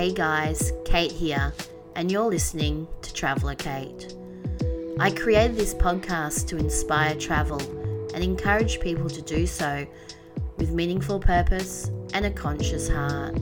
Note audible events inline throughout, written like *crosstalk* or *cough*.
Hey guys, Kate here, and you're listening to Traveller Kate. I created this podcast to inspire travel and encourage people to do so with meaningful purpose and a conscious heart.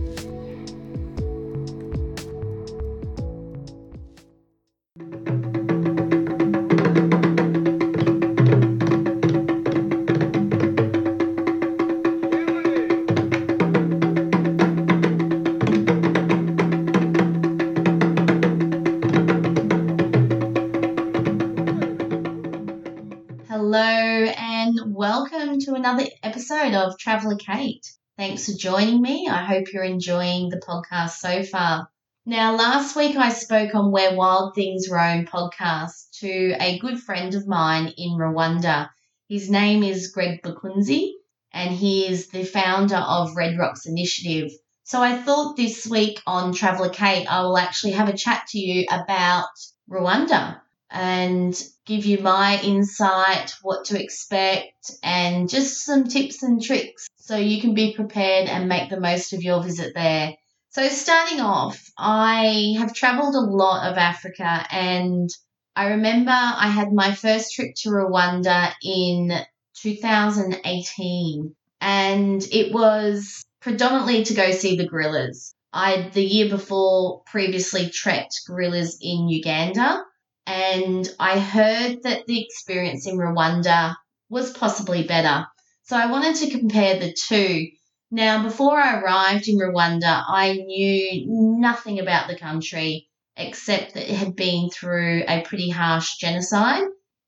Thanks for joining me. I hope you're enjoying the podcast so far. Now, last week I spoke on Where Wild Things Roam podcast to a good friend of mine in Rwanda. His name is Greg Bakunzi, and he is the founder of Red Rocks Initiative. So I thought this week on Traveller Kate, I will actually have a chat to you about Rwanda and give you my insight, what to expect, and just some tips and tricks so you can be prepared and make the most of your visit there. So, starting off, I have traveled a lot of Africa, and I remember I had my first trip to Rwanda in 2018, and it was predominantly to go see the gorillas. I, the year before, previously trekked gorillas in Uganda and I heard that the experience in Rwanda was possibly better. So I wanted to compare the two. Now, before I arrived in Rwanda, I knew nothing about the country except that it had been through a pretty harsh genocide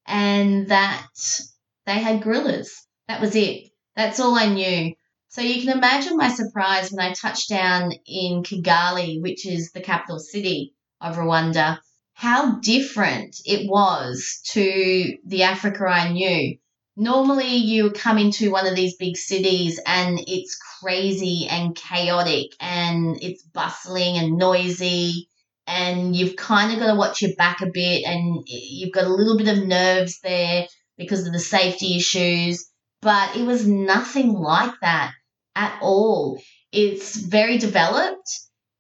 and that they had gorillas. That was it. That's all I knew. So you can imagine my surprise when I touched down in Kigali, which is the capital city of Rwanda how different it was to the Africa I knew. Normally, you come into one of these big cities and it's crazy and chaotic and it's bustling and noisy, and you've kind of got to watch your back a bit and you've got a little bit of nerves there because of the safety issues. But it was nothing like that at all. It's very developed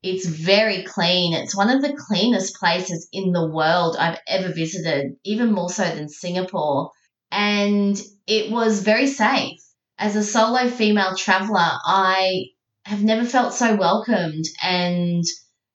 it's very clean. It's one of the cleanest places in the world I've ever visited, even more so than Singapore. And it was very safe. As a solo female traveler, I have never felt so welcomed and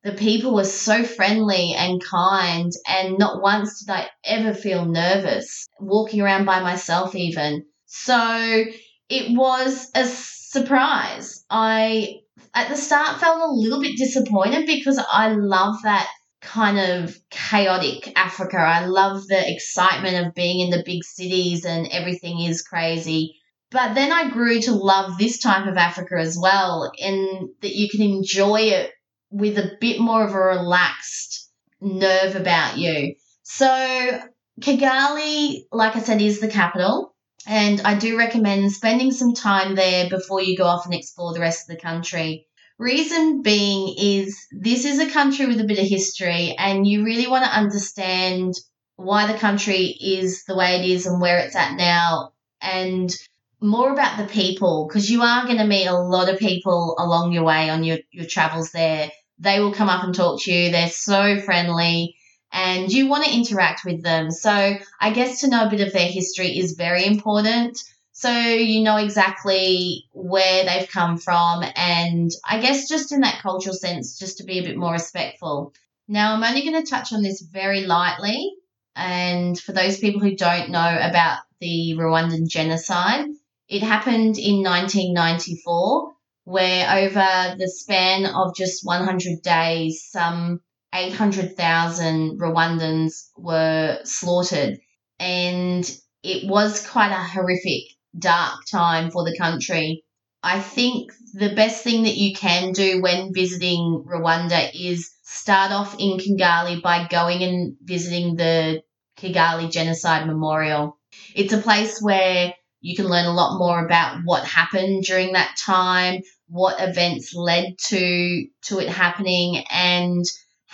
the people were so friendly and kind and not once did I ever feel nervous walking around by myself even. So it was a surprise. I at the start felt a little bit disappointed because I love that kind of chaotic Africa. I love the excitement of being in the big cities and everything is crazy. But then I grew to love this type of Africa as well, in that you can enjoy it with a bit more of a relaxed nerve about you. So, Kigali, like I said, is the capital. And I do recommend spending some time there before you go off and explore the rest of the country. Reason being is this is a country with a bit of history, and you really want to understand why the country is the way it is and where it's at now, and more about the people because you are going to meet a lot of people along your way on your, your travels there. They will come up and talk to you, they're so friendly and you want to interact with them. So I guess to know a bit of their history is very important. So you know exactly where they've come from, and I guess just in that cultural sense, just to be a bit more respectful. Now, I'm only going to touch on this very lightly, and for those people who don't know about the Rwandan genocide, it happened in 1994, where over the span of just 100 days, some 800,000 Rwandans were slaughtered. And it was quite a horrific, dark time for the country. I think the best thing that you can do when visiting Rwanda is start off in Kigali by going and visiting the Kigali Genocide Memorial. It's a place where you can learn a lot more about what happened during that time, what events led to to it happening and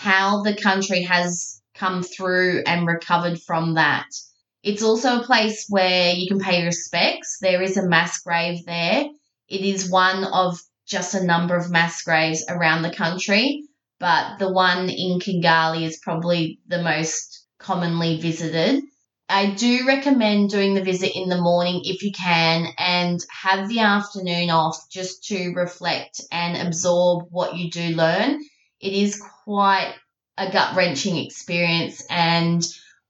how the country has come through and recovered from that. It's also a place where you can pay respects. There is a mass grave there. It is one of just a number of mass graves around the country, but the one in Kigali is probably the most commonly visited. I do recommend doing the visit in the morning if you can and have the afternoon off just to reflect and absorb what you do learn. It is quite a gut wrenching experience and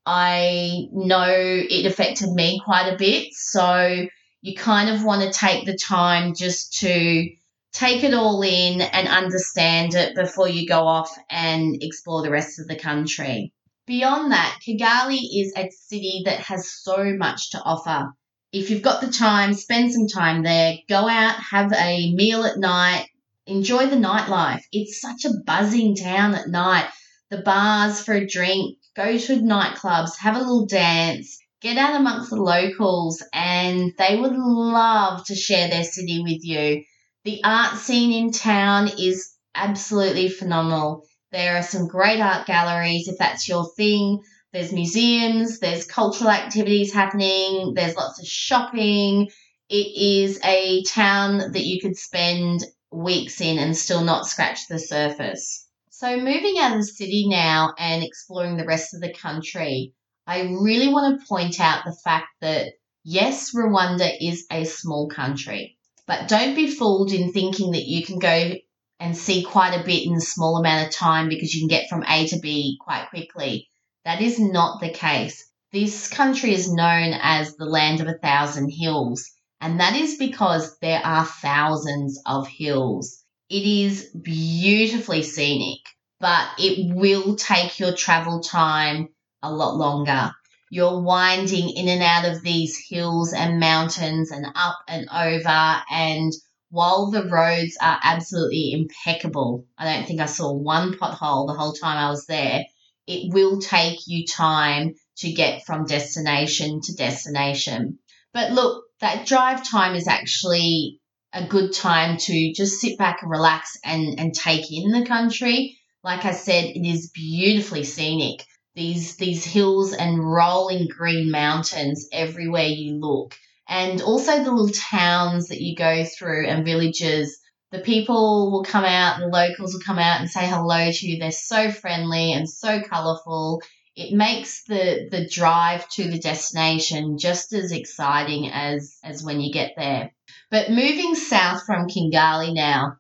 I know it affected me quite a bit. So you kind of want to take the time just to take it all in and understand it before you go off and explore the rest of the country. Beyond that, Kigali is a city that has so much to offer. If you've got the time, spend some time there, go out, have a meal at night, enjoy the nightlife. It's such a buzzing town at night. The bars for a drink, go to nightclubs, have a little dance, get out amongst the locals, and they would love to share their city with you. The art scene in town is absolutely phenomenal. There are some great art galleries if that's your thing. There's museums, there's cultural activities happening, there's lots of shopping. It is a town that you could spend weeks in and still not scratch the surface. So, moving out of the city now and exploring the rest of the country, I really want to point out the fact that yes, Rwanda is a small country, but don't be fooled in thinking that you can go and see quite a bit in a small amount of time because you can get from A to B quite quickly. That is not the case. This country is known as the land of a thousand hills, and that is because there are thousands of hills. It is beautifully scenic, but it will take your travel time a lot longer. You're winding in and out of these hills and mountains and up and over and while the roads are absolutely impeccable, I don't think I saw one pothole the whole time I was there. It will take you time to get from destination to destination. But look, that drive time is actually a good time to just sit back and relax and, and take in the country. Like I said, it is beautifully scenic. These these hills and rolling green mountains everywhere you look and also the little towns that you go through and villages. The people will come out, the locals will come out and say hello to you. They're so friendly and so colourful. It makes the, the drive to the destination just as exciting as, as when you get there. But moving south from Kigali now,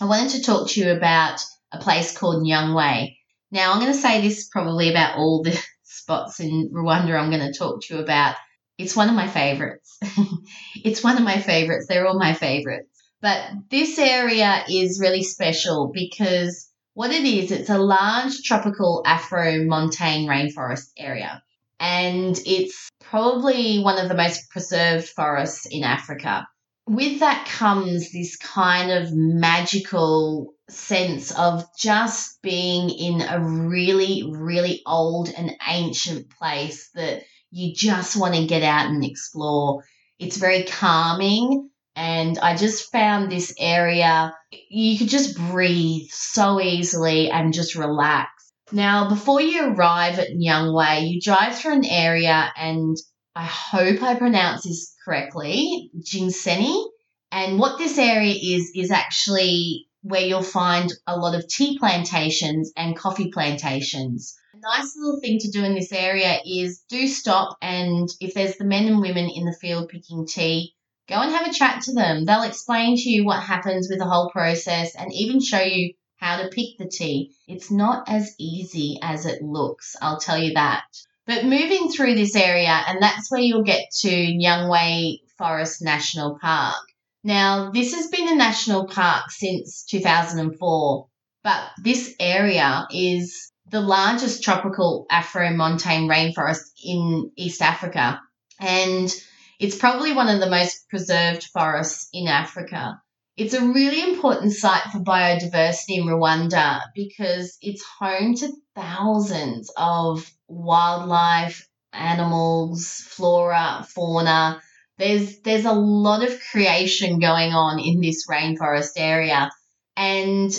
I wanted to talk to you about a place called Nyungwe. Now, I'm going to say this probably about all the *laughs* spots in Rwanda I'm going to talk to you about it's one of my favorites. *laughs* it's one of my favorites. They're all my favorites. But this area is really special because what it is, it's a large tropical Afro montane rainforest area. And it's probably one of the most preserved forests in Africa. With that comes this kind of magical sense of just being in a really, really old and ancient place that you just want to get out and explore. It's very calming. And I just found this area, you could just breathe so easily and just relax. Now, before you arrive at Nyungwe, you drive through an area, and I hope I pronounce this correctly, Ginseni. And what this area is, is actually where you'll find a lot of tea plantations and coffee plantations A nice little thing to do in this area is do stop and if there's the men and women in the field picking tea, go and have a chat to them. They'll explain to you what happens with the whole process and even show you how to pick the tea. It's not as easy as it looks, I'll tell you that. But moving through this area, and that's where you'll get to Nyungwe Forest National Park. Now, this has been a national park since 2004, but this area is the largest tropical Afro-montane rainforest in East Africa. And it's probably one of the most preserved forests in Africa. It's a really important site for biodiversity in Rwanda because it's home to thousands of wildlife, animals, flora, fauna. There's there's a lot of creation going on in this rainforest area and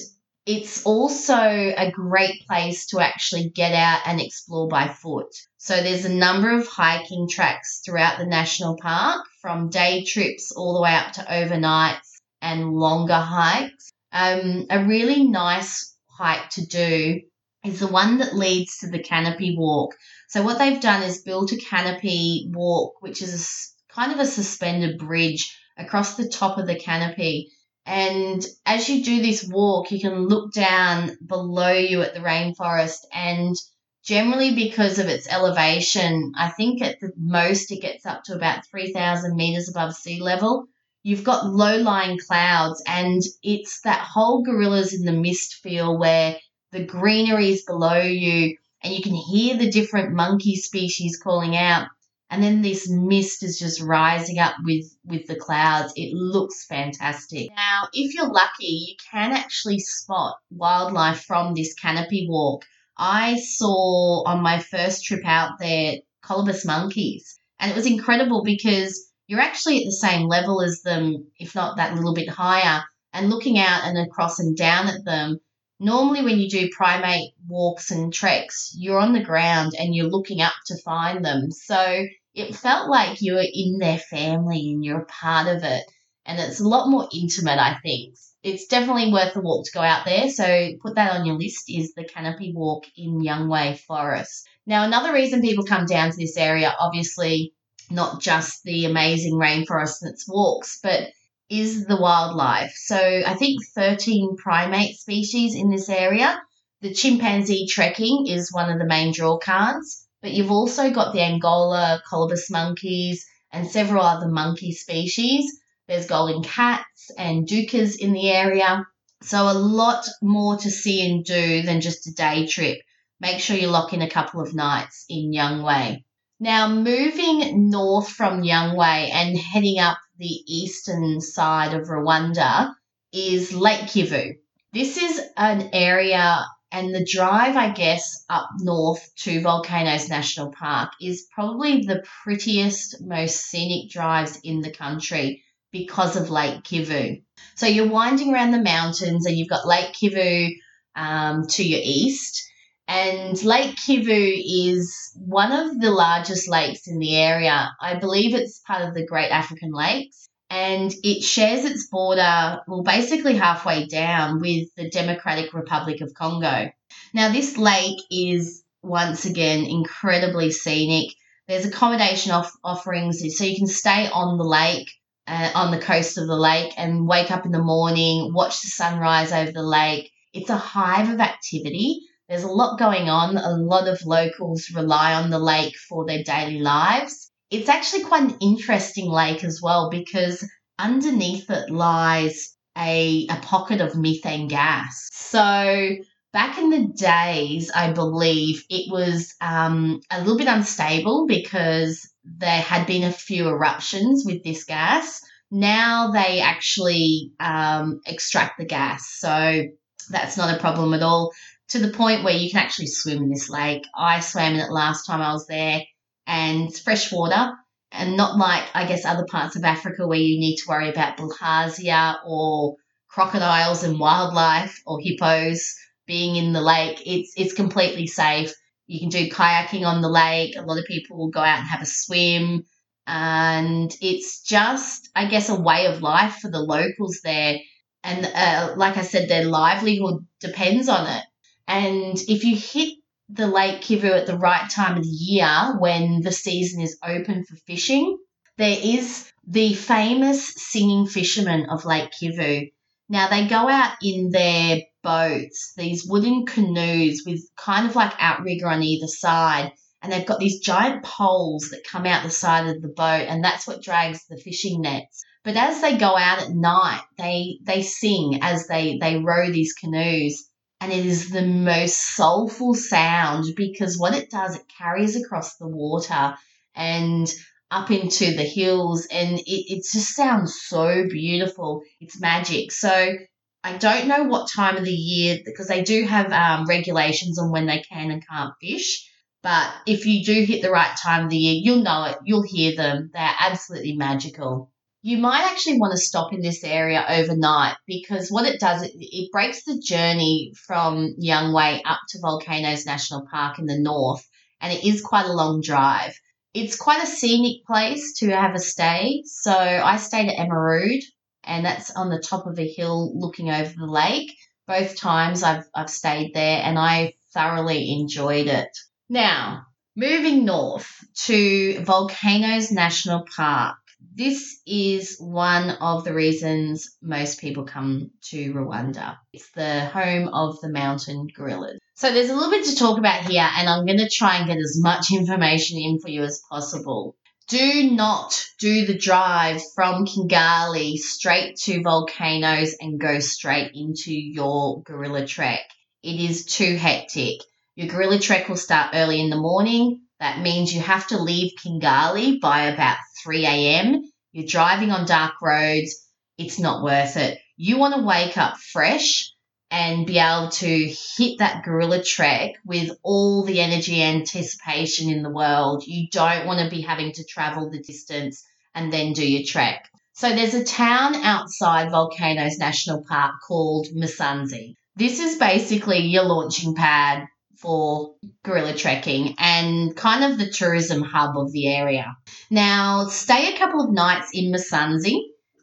it's also a great place to actually get out and explore by foot. So there's a number of hiking tracks throughout the national park from day trips all the way up to overnights and longer hikes. Um, a really nice hike to do is the one that leads to the canopy walk. So what they've done is built a canopy walk, which is kind of a suspended bridge across the top of the canopy. And as you do this walk, you can look down below you at the rainforest. And generally, because of its elevation, I think at the most it gets up to about 3,000 meters above sea level. You've got low lying clouds, and it's that whole gorillas in the mist feel where the greenery is below you and you can hear the different monkey species calling out and then this mist is just rising up with with the clouds. It looks fantastic. Now if you're lucky you can actually spot wildlife from this canopy walk. I saw on my first trip out there colobus monkeys. And it was incredible because you're actually at the same level as them if not that little bit higher. And looking out and across and down at them normally when you do primate walks and treks, you're on the ground and you're looking up to find them. So it felt like you were in their family and you're a part of it. And it's a lot more intimate, I think. It's definitely worth a walk to go out there. So put that on your list is the canopy walk in Nyungwe Forest. Now, another reason people come down to this area, obviously, not just the amazing rainforest and its walks, but is the wildlife. So I think 13 primate species in this area. The chimpanzee trekking is one of the main draw cards, but you've also got the Angola colobus monkeys and several other monkey species. There's golden cats and duikers in the area. So a lot more to see and do than just a day trip. Make sure you lock in a couple of nights in Nyungwe. Now, moving north from Nyungwe and heading up the eastern side of Rwanda is Lake Kivu. This is an area, and the drive, I guess, up north to Volcanoes National Park is probably the prettiest, most scenic drives in the country because of Lake Kivu. So you're winding around the mountains, and you've got Lake Kivu um, to your east. And Lake Kivu is one of the largest lakes in the area. I believe it's part of the Great African Lakes. And it shares its border, well, basically halfway down with the Democratic Republic of Congo. Now, this lake is once again incredibly scenic. There's accommodation off- offerings, so you can stay on the lake, uh, on the coast of the lake, and wake up in the morning, watch the sunrise over the lake. It's a hive of activity there's a lot going on. A lot of locals rely on the lake for their daily lives. It's actually quite an interesting lake as well because underneath it lies a, a pocket of methane gas. So back in the days, I believe it was um, a little bit unstable because there had been a few eruptions with this gas. Now they actually um, extract the gas. So that's not a problem at all to the point where you can actually swim in this lake. I swam in it last time I was there, and it's fresh water, and not like I guess other parts of Africa where you need to worry about bilharzia or crocodiles and wildlife or hippos being in the lake. It's it's completely safe. You can do kayaking on the lake. A lot of people will go out and have a swim. And it's just, I guess, a way of life for the locals there. And uh, like I said, their livelihood depends on it. And if you hit the Lake Kivu at the right time of the year when the season is open for fishing, there is the famous singing fishermen of Lake Kivu. Now they go out in their boats, these wooden canoes with kind of like outrigger on either side, and they've got these giant poles that come out the side of the boat, and that's what drags the fishing nets. But as they go out at night, they they sing as they they row these canoes and it is the most soulful sound because what it does, it carries across the water and up into the hills, and it, it just sounds so beautiful. It's magic. So I don't know what time of the year because they do have um, regulations on when they can and can't fish. But if you do hit the right time of the year, you'll know it. You'll hear them. They're absolutely magical you might actually want to stop in this area overnight because what it does, it, it breaks the journey from Nyungwe up to Volcanoes National Park in the north, and it is quite a long drive. It's quite a scenic place to have a stay. So I stayed at Emerald, and that's on the top of a hill looking over the lake. both times I've, I've stayed there and I thoroughly enjoyed it. Now, moving north to Volcanoes National Park. This is one of the reasons most people come to Rwanda. It's the home of the mountain gorillas. So there's a little bit to talk about here, and I'm going to try and get as much information in for you as possible. Do not do the drive from Kigali straight to volcanoes and go straight into your gorilla trek. It is too hectic. Your gorilla trek will start early in the morning. That means you have to leave Kigali by about 3 a.m. You're driving on dark roads. It's not worth it. You want to wake up fresh and be able to hit that gorilla trek with all the energy anticipation in the world. You don't want to be having to travel the distance and then do your trek. So there's a town outside Volcanoes National Park called Musanze. This is basically your launching pad for gorilla trekking and kind of the tourism hub of the area. Now, stay a couple of nights in Musanze.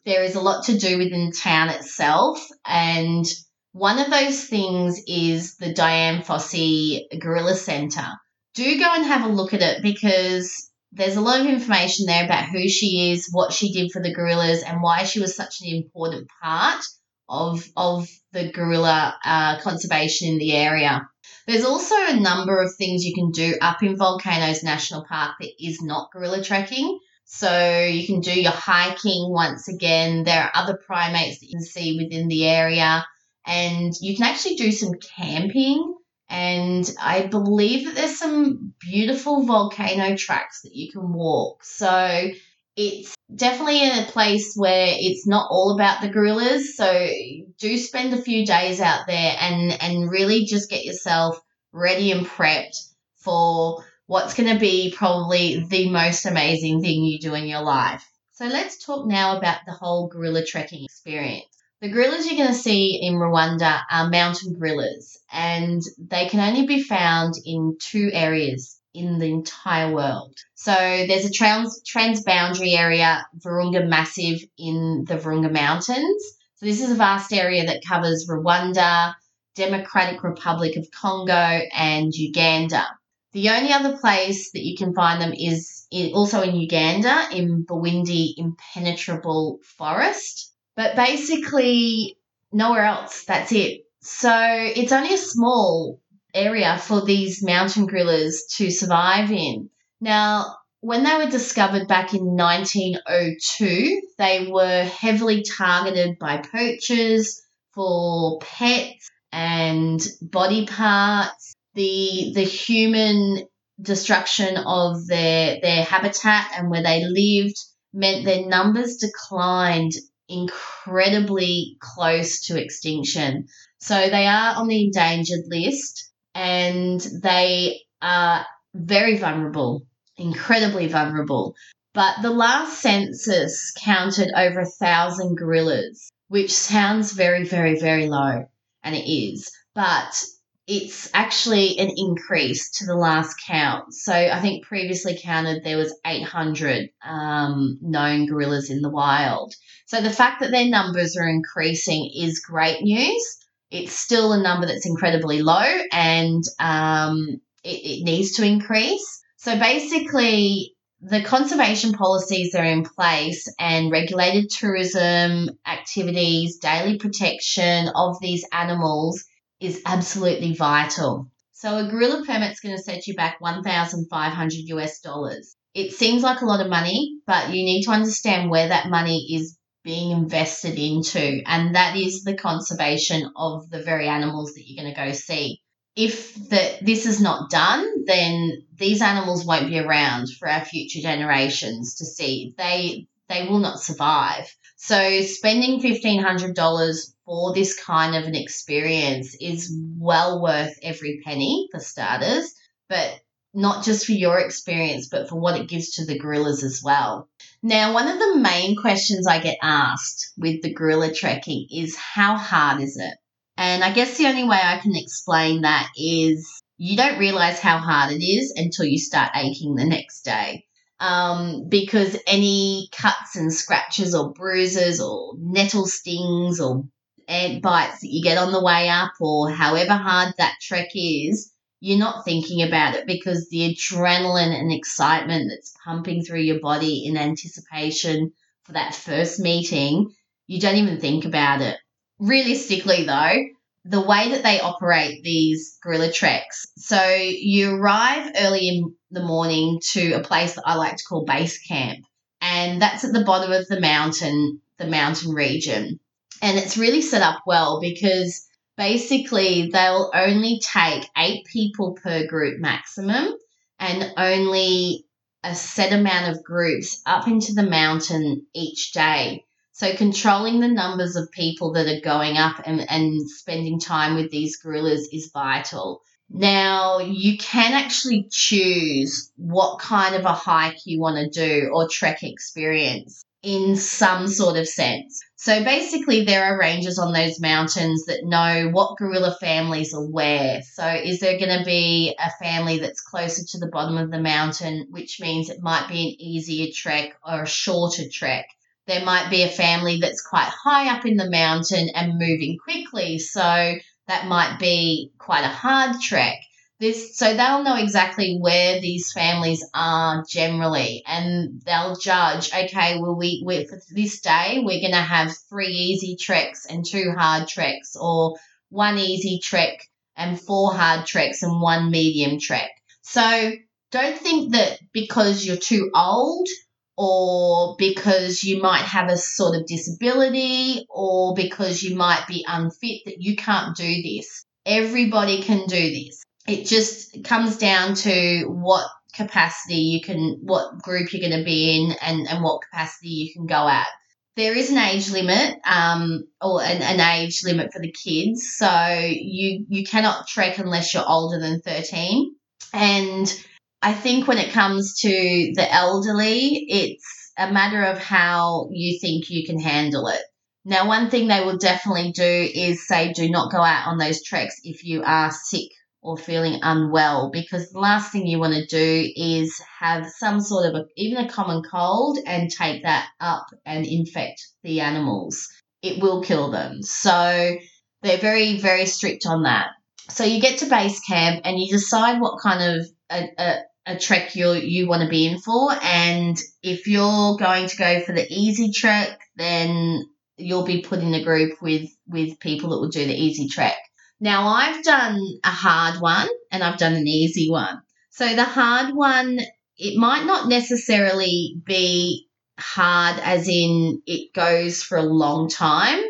There is a lot to do within town itself and one of those things is the Dian Fossey Gorilla Centre. Do go and have a look at it because there's a lot of information there about who she is, what she did for the gorillas, and why she was such an important part of of the gorilla uh, conservation in the area. There's also a number of things you can do up in Volcanoes National Park that is not gorilla trekking. So you can do your hiking once again. There are other primates that you can see within the area and you can actually do some camping. And I believe that there's some beautiful volcano tracks that you can walk. So it's definitely in a place where it's not all about the gorillas. So do spend a few days out there and, and really just get yourself ready and prepped for what's going to be probably the most amazing thing you do in your life. So let's talk now about the whole gorilla trekking experience. The gorillas you're going to see in Rwanda are mountain gorillas, and they can only be found in two areas in the entire world. So there's a trans transboundary area, Virunga Massif, in the Virunga Mountains. So this is a vast area that covers Rwanda, Democratic Republic of Congo, and Uganda. The only other place that you can find them is in, also in Uganda, in Bwindi Impenetrable Forest. But basically, nowhere else. That's it. So it's only a small area for these mountain gorillas to survive in. Now, when they were discovered back in 1902, they were heavily targeted by poachers for pets and body parts. The the human destruction of their their habitat and where they lived meant their numbers declined incredibly close to extinction. So they are on the endangered list and they are very vulnerable, incredibly vulnerable. But the last census counted over a thousand gorillas, which sounds very, very, very low, and it is. But it's actually an increase to the last count. So I think previously counted there was 800 um, known gorillas in the wild. So the fact that their numbers are increasing is great news. It's still a number that's incredibly low and um, it, it needs to increase. So basically, the conservation policies that are in place and regulated tourism activities, daily protection of these animals is absolutely vital. So a gorilla permit's going to set you back 1,500 US dollars. It seems like a lot of money, but you need to understand where that money is being invested into, and that is the conservation of the very animals that you're going to go see. If the, this is not done, then these animals won't be around for our future generations to see. They they will not survive. So spending $1,500 for this kind of an experience is well worth every penny for starters, but not just for your experience, but for what it gives to the gorillas as well. Now, one of the main questions I get asked with the gorilla trekking is how hard is it? And I guess the only way I can explain that is you don't realize how hard it is until you start aching the next day um, because any cuts and scratches or bruises or nettle stings or ant bites that you get on the way up or however hard that trek is, you're not thinking about it because the adrenaline and excitement that's pumping through your body in anticipation for that first meeting, you don't even think about it. Realistically, though, the way that they operate these gorilla treks, so you arrive early in the morning to a place that I like to call base camp, and that's at the bottom of the mountain, the mountain region. And it's really set up well because basically they'll only take eight people per group maximum and only a set amount of groups up into the mountain each day. So controlling the numbers of people that are going up and, and spending time with these gorillas is vital. Now, you can actually choose what kind of a hike you want to do or trek experience in some sort of sense. So basically, there are rangers on those mountains that know what gorilla families are where. So, is there going to be a family that's closer to the bottom of the mountain, which means it might be an easier trek or a shorter trek? There might be a family that's quite high up in the mountain and moving quickly. So, that might be quite a hard trek this so they'll know exactly where these families are generally and they'll judge okay well we we for this day we're going to have three easy treks and two hard treks or one easy trek and four hard treks and one medium trek so don't think that because you're too old or because you might have a sort of disability or because you might be unfit that you can't do this. Everybody can do this it just comes down to what capacity you can, what group you're going to be in, and, and what capacity you can go at. There is an age limit, um, or an, an age limit for the kids, so you you cannot trek unless you're older than thirteen. And I think when it comes to the elderly, it's a matter of how you think you can handle it. Now, one thing they will definitely do is say, do not go out on those treks if you are sick or feeling unwell because the last thing you want to do is have some sort of a, even a common cold and take that up and infect the animals. It will kill them. So they're very, very strict on that. So you get to base camp and you decide what kind of a, a, a trek you you want to be in for. And if you're going to go for the easy trek, then you'll be put in a group with with people that will do the easy trek. Now, I've done a hard one and I've done an easy one. So, the hard one, it might not necessarily be hard as in it goes for a long time,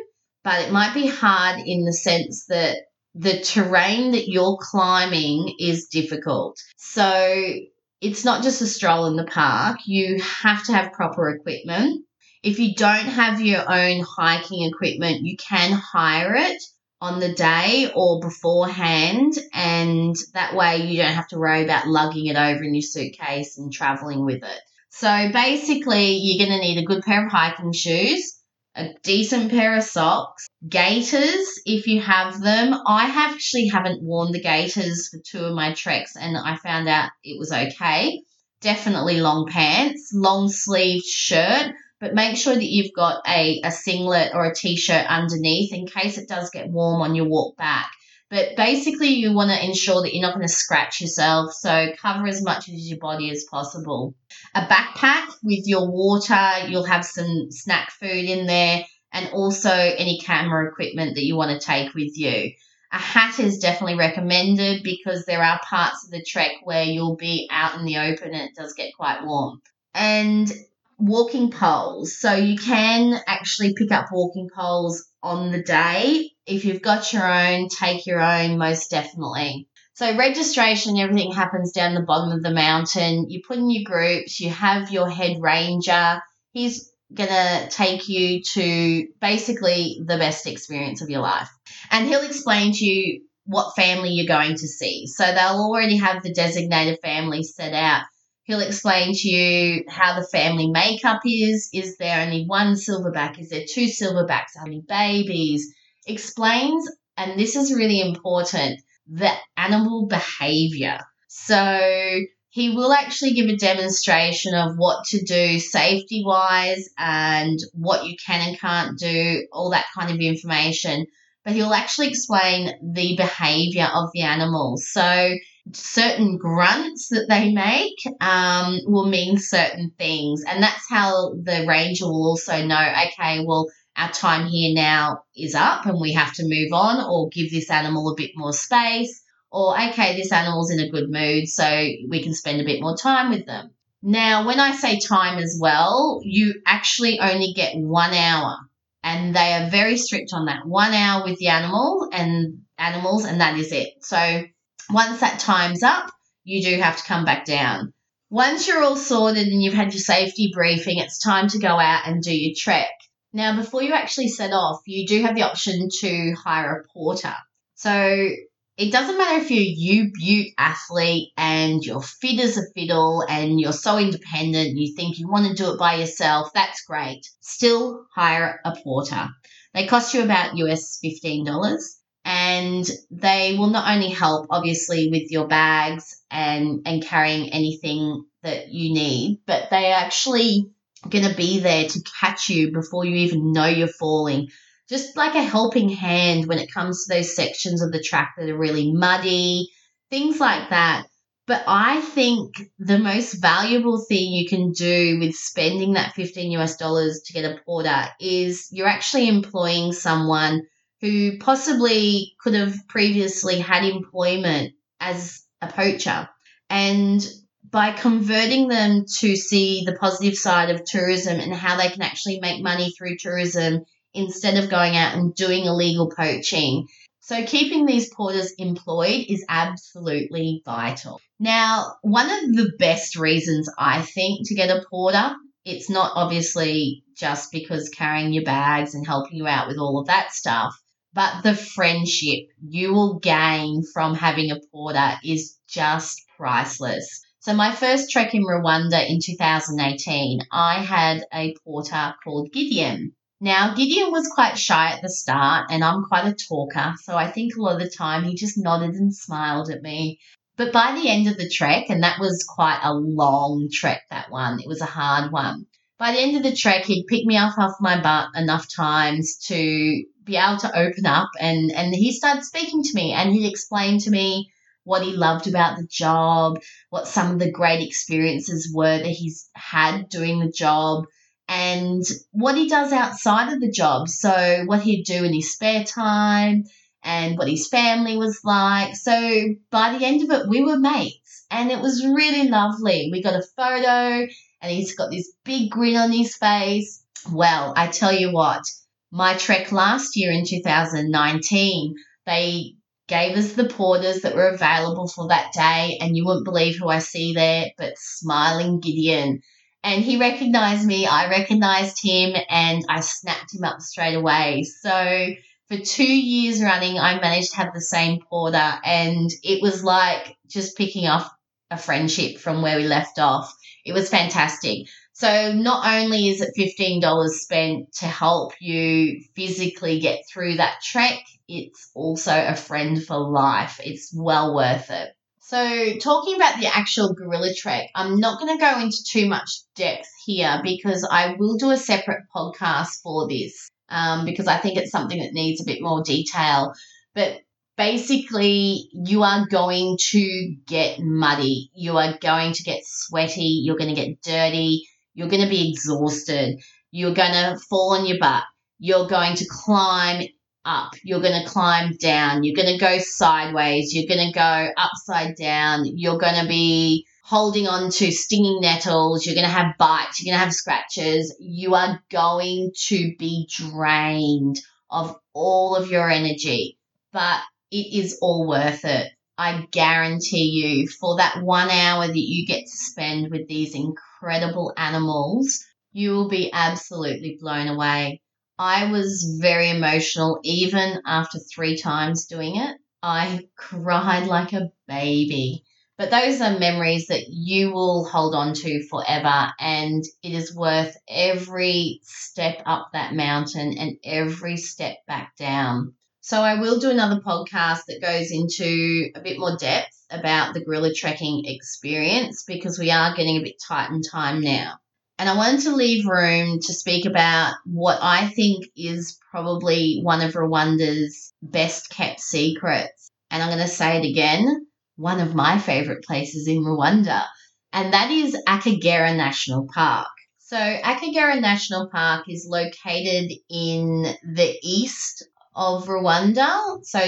but it might be hard in the sense that the terrain that you're climbing is difficult. So, it's not just a stroll in the park, you have to have proper equipment. If you don't have your own hiking equipment, you can hire it on the day or beforehand, and that way you don't have to worry about lugging it over in your suitcase and traveling with it. So basically, you're going to need a good pair of hiking shoes, a decent pair of socks, gaiters if you have them. I actually haven't worn the gaiters for two of my treks, and I found out it was okay. Definitely long pants, long sleeved shirt but make sure that you've got a, a singlet or a t-shirt underneath in case it does get warm on your walk back. But basically, you want to ensure that you're not going to scratch yourself, so cover as much of your body as possible. A backpack with your water, you'll have some snack food in there, and also any camera equipment that you want to take with you. A hat is definitely recommended because there are parts of the trek where you'll be out in the open and it does get quite warm. And walking poles. So you can actually pick up walking poles on the day. If you've got your own, take your own, most definitely. So registration, everything happens down the bottom of the mountain. You put in your groups, you have your head ranger. He's going to take you to basically the best experience of your life. And he'll explain to you what family you're going to see. So they'll already have the designated family set out He'll explain to you how the family makeup is. Is there only one silverback? Is there two silverbacks? How many babies? Explains, and this is really important, the animal behavior. So he will actually give a demonstration of what to do safety wise and what you can and can't do, all that kind of information. But he'll actually explain the behavior of the animals. So, certain grunts that they make um, will mean certain things. And that's how the ranger will also know okay, well, our time here now is up and we have to move on or give this animal a bit more space or okay, this animal's in a good mood, so we can spend a bit more time with them. Now, when I say time as well, you actually only get one hour, and they are very strict on that. One hour with the animal and animals, and that is it. So once that time's up, you do have to come back down. Once you're all sorted and you've had your safety briefing, it's time to go out and do your trek. Now, before you actually set off, you do have the option to hire a porter. So it doesn't matter if you're you butte athlete and you're fit as a fiddle and you're so independent, you think you want to do it by yourself, that's great. Still hire a porter. They cost you about US $15 and they will not only help obviously with your bags and, and carrying anything that you need, but they are actually going to be there to catch you before you even know you're falling just like a helping hand when it comes to those sections of the track that are really muddy, things like that. But I think the most valuable thing you can do with spending that 15 US dollars to get a porter is you're actually employing someone who possibly could have previously had employment as a poacher. And by converting them to see the positive side of tourism and how they can actually make money through tourism instead of going out and doing illegal poaching. So, keeping these porters employed is absolutely vital. Now, one of the best reasons I think to get a porter, it's not obviously just because carrying your bags and helping you out with all of that stuff, but the friendship you will gain from having a porter is just priceless. So, my first trek in Rwanda in 2018, I had a porter called Gideon. Now, Gideon was quite shy at the start, and I'm quite a talker, so I think a lot of the time he just nodded and smiled at me. But by the end of the trek, and that was quite a long trek, that one, it was a hard one. By the end of the trek, he'd picked me up off my butt enough times to be able to open up, and, and he started speaking to me, and he explained to me what he loved about the job, what some of the great experiences were that he's had doing the job and what he does outside of the job. So, what he'd do in his spare time and what his family was like. So, by the end of it, we were mates and it was really lovely. We got a photo and he's got this big grin on his face. Well, I tell you what, my trek last year in 2019, they gave us the porters that were available for that day, and you wouldn't believe who I see there, but smiling Gideon and he recognized me. I recognized him and I snapped him up straight away. So for two years running, I managed to have the same porter, and it was like just picking up a friendship from where we left off. It was fantastic. So not only is it $15 spent to help you physically get through that trek, it's also a friend for life. It's well worth it. So, talking about the actual gorilla trek, I'm not going to go into too much depth here because I will do a separate podcast for this um, because I think it's something that needs a bit more detail. But basically, you are going to get muddy, you are going to get sweaty, you're going to get dirty, you're going to be exhausted, you're going to fall on your butt, you're going to climb up, you're going to climb down, you're going to go sideways, you're going to go upside down, you're going to be holding on to stinging nettles, you're going to have bites, you're going to have scratches, you are going to be drained of all of your energy, but it is all worth it. I guarantee you, for that one hour that you get to spend with these incredible animals, you will be absolutely blown away. I was very emotional even after three times doing it. I cried like a baby. But those are memories that you will hold on to forever, and it is worth every step up that mountain and every step back down. So, I will do another podcast that goes into a bit more depth about the gorilla trekking experience because we are getting a bit tight in time now. And I wanted to leave room to speak about what I think is probably one of Rwanda's best kept secrets. And I'm going to say it again one of my favorite places in Rwanda, and that is Akagera National Park. So, Akagera National Park is located in the east of Rwanda, so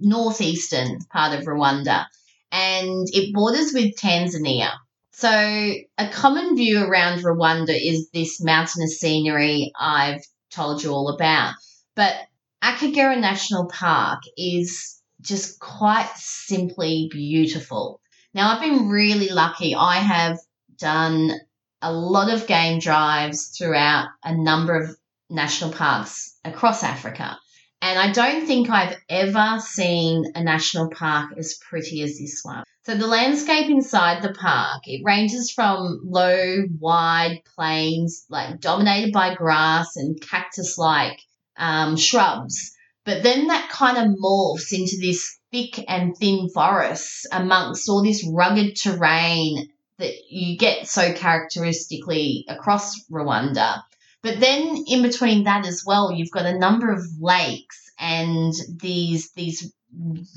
northeastern part of Rwanda, and it borders with Tanzania. So, a common view around Rwanda is this mountainous scenery I've told you all about. But Akagera National Park is just quite simply beautiful. Now, I've been really lucky. I have done a lot of game drives throughout a number of national parks across Africa. And I don't think I've ever seen a national park as pretty as this one. So the landscape inside the park, it ranges from low, wide plains, like dominated by grass and cactus-like um, shrubs. But then that kind of morphs into this thick and thin forest amongst all this rugged terrain that you get so characteristically across Rwanda. But then in between that as well, you've got a number of lakes and these these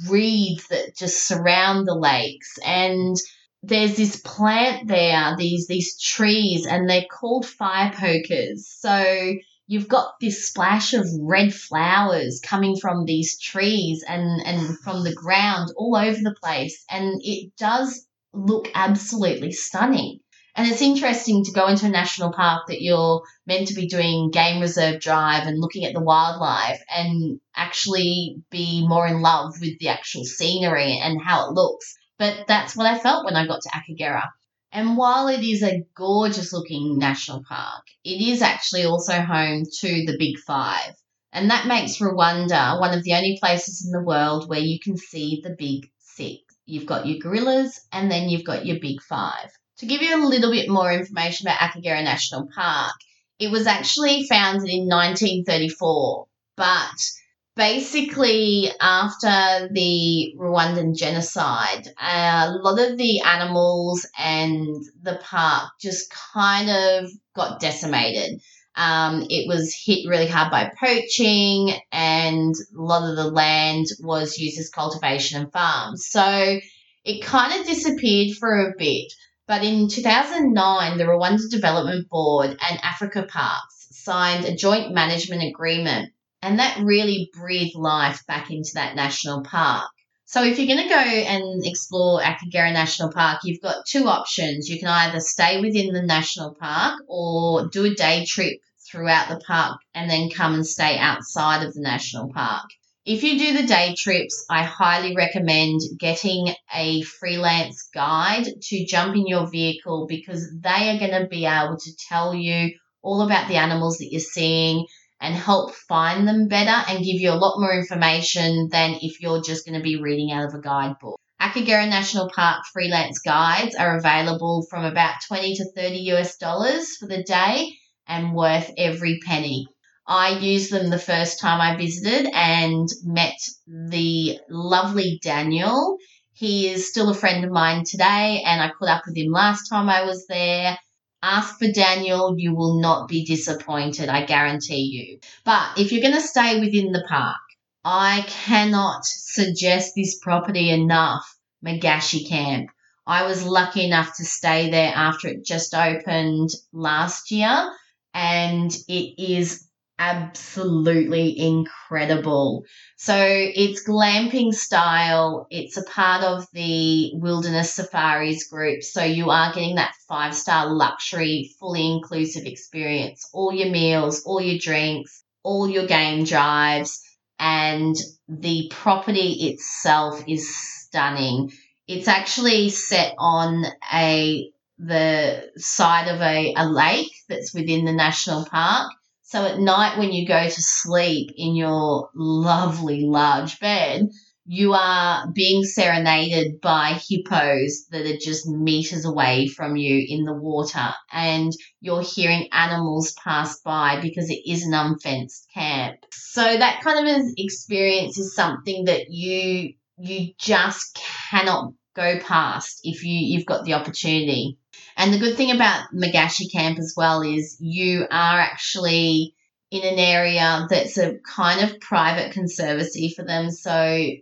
reeds that just surround the lakes and there's this plant there, these these trees, and they're called fire pokers. So you've got this splash of red flowers coming from these trees and, and from the ground all over the place. And it does look absolutely stunning. And it's interesting to go into a national park that you're meant to be doing game reserve drive and looking at the wildlife and actually be more in love with the actual scenery and how it looks. But that's what I felt when I got to Akagera. And while it is a gorgeous looking national park, it is actually also home to the Big Five. And that makes Rwanda one of the only places in the world where you can see the Big Six. You've got your gorillas and then you've got your Big Five. To give you a little bit more information about Akagera National Park, it was actually founded in 1934, but basically after the Rwandan genocide, a lot of the animals and the park just kind of got decimated. Um, it was hit really hard by poaching, and a lot of the land was used as cultivation and farms. So it kind of disappeared for a bit. But in 2009, the Rwanda Development Board and African Parks signed a joint management agreement, and that really breathed life back into that national park. So if you're going to go and explore Akagera National Park, you've got two options. You can either stay within the national park or do a day trip throughout the park and then come and stay outside of the national park. If you do the day trips, I highly recommend getting a freelance guide to jump in your vehicle because they are going to be able to tell you all about the animals that you're seeing and help find them better and give you a lot more information than if you're just going to be reading out of a guidebook. Akagera National Park freelance guides are available from about 20 to 30 US dollars for the day and worth every penny. I used them the first time I visited and met the lovely Daniel. He is still a friend of mine today, and I caught up with him last time I was there. Ask for Daniel, you will not be disappointed, I guarantee you. But if you're going to stay within the park, I cannot suggest this property enough, Magashi Camp. I was lucky enough to stay there after it just opened last year, and it is absolutely incredible. So it's glamping style. It's a part of the Wilderness Safaris group. So you are getting that five star luxury, fully inclusive experience. All your meals, all your drinks, all your game drives, and the property itself is stunning. It's actually set on a the side of a, a lake that's within the national park so at night, when you go to sleep in your lovely large bed, you are being serenaded by hippos that are just meters away from you in the water, and you're hearing animals pass by because it is an unfenced camp. So that kind of experience is something that you you just cannot go past if you you've got the opportunity. And the good thing about Magashi Camp as well is you are actually in an area that's a kind of private conservancy for them. So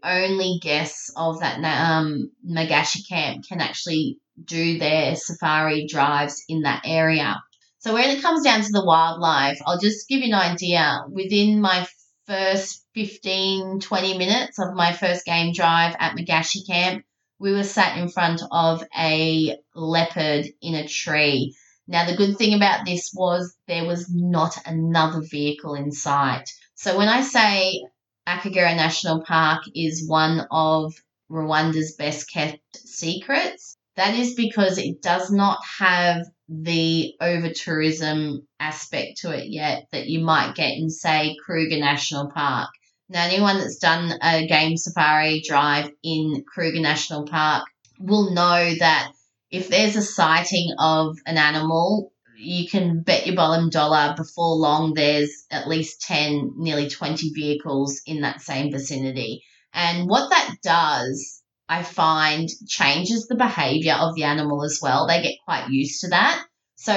only guests of that um, Magashi camp can actually do their safari drives in that area. So when it comes down to the wildlife, I'll just give you an idea. Within my first 15, 20 minutes of my first game drive at Magashi camp, we were sat in front of a leopard in a tree. Now, the good thing about this was there was not another vehicle in sight. So, when I say Akagera National Park is one of Rwanda's best kept secrets, that is because it does not have the over tourism aspect to it yet that you might get in, say, Kruger National Park. Now, anyone that's done a game safari drive in Kruger National Park will know that if there's a sighting of an animal, you can bet your bottom dollar before long there's at least 10, nearly 20 vehicles in that same vicinity. And what that does, I find, changes the behavior of the animal as well. They get quite used to that. So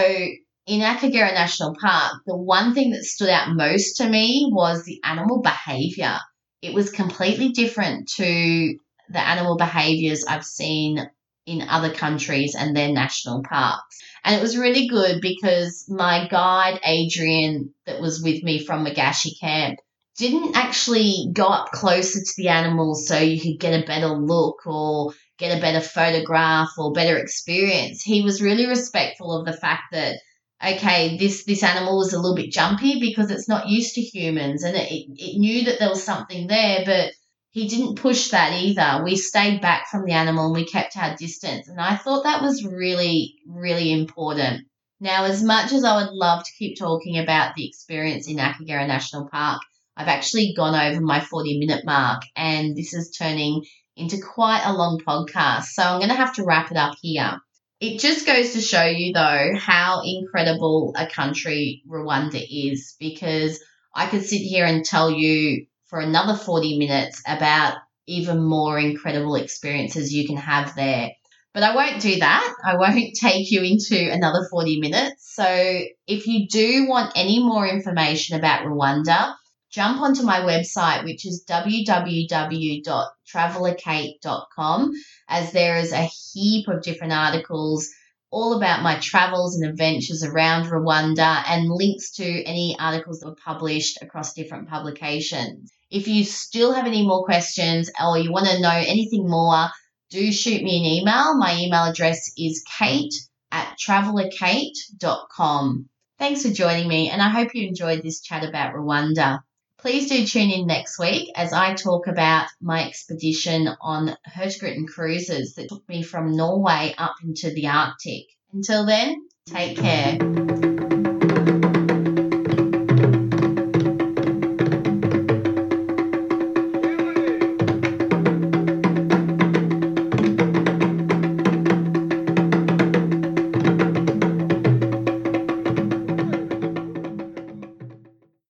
in Akagera National Park, the one thing that stood out most to me was the animal behavior. It was completely different to the animal behaviors I've seen in other countries and their national parks. And it was really good because my guide, Adrian, that was with me from Magashi camp, didn't actually go up closer to the animals so you could get a better look or get a better photograph or better experience. He was really respectful of the fact that okay, this this animal was a little bit jumpy because it's not used to humans and it, it knew that there was something there, but he didn't push that either. We stayed back from the animal and we kept our distance. And I thought that was really, really important. Now, as much as I would love to keep talking about the experience in Akagera National Park, I've actually gone over my 40 minute mark and this is turning into quite a long podcast. So I'm going to have to wrap it up here. It just goes to show you, though, how incredible a country Rwanda is because I could sit here and tell you for another 40 minutes about even more incredible experiences you can have there. But I won't do that. I won't *laughs* take you into another 40 minutes. So if you do want any more information about Rwanda, jump onto my website, which is www.travelerkate.com, as there is a heap of different articles all about my travels and adventures around Rwanda and links to any articles that were published across different publications. If you still have any more questions or you want to know anything more, do shoot me an email. My email address is kate at travelerkate.com. Thanks for joining me, and I hope you enjoyed this chat about Rwanda. Please do tune in next week as I talk about my expedition on Hurtigruten cruises that took me from Norway up into the Arctic. Until then, take care.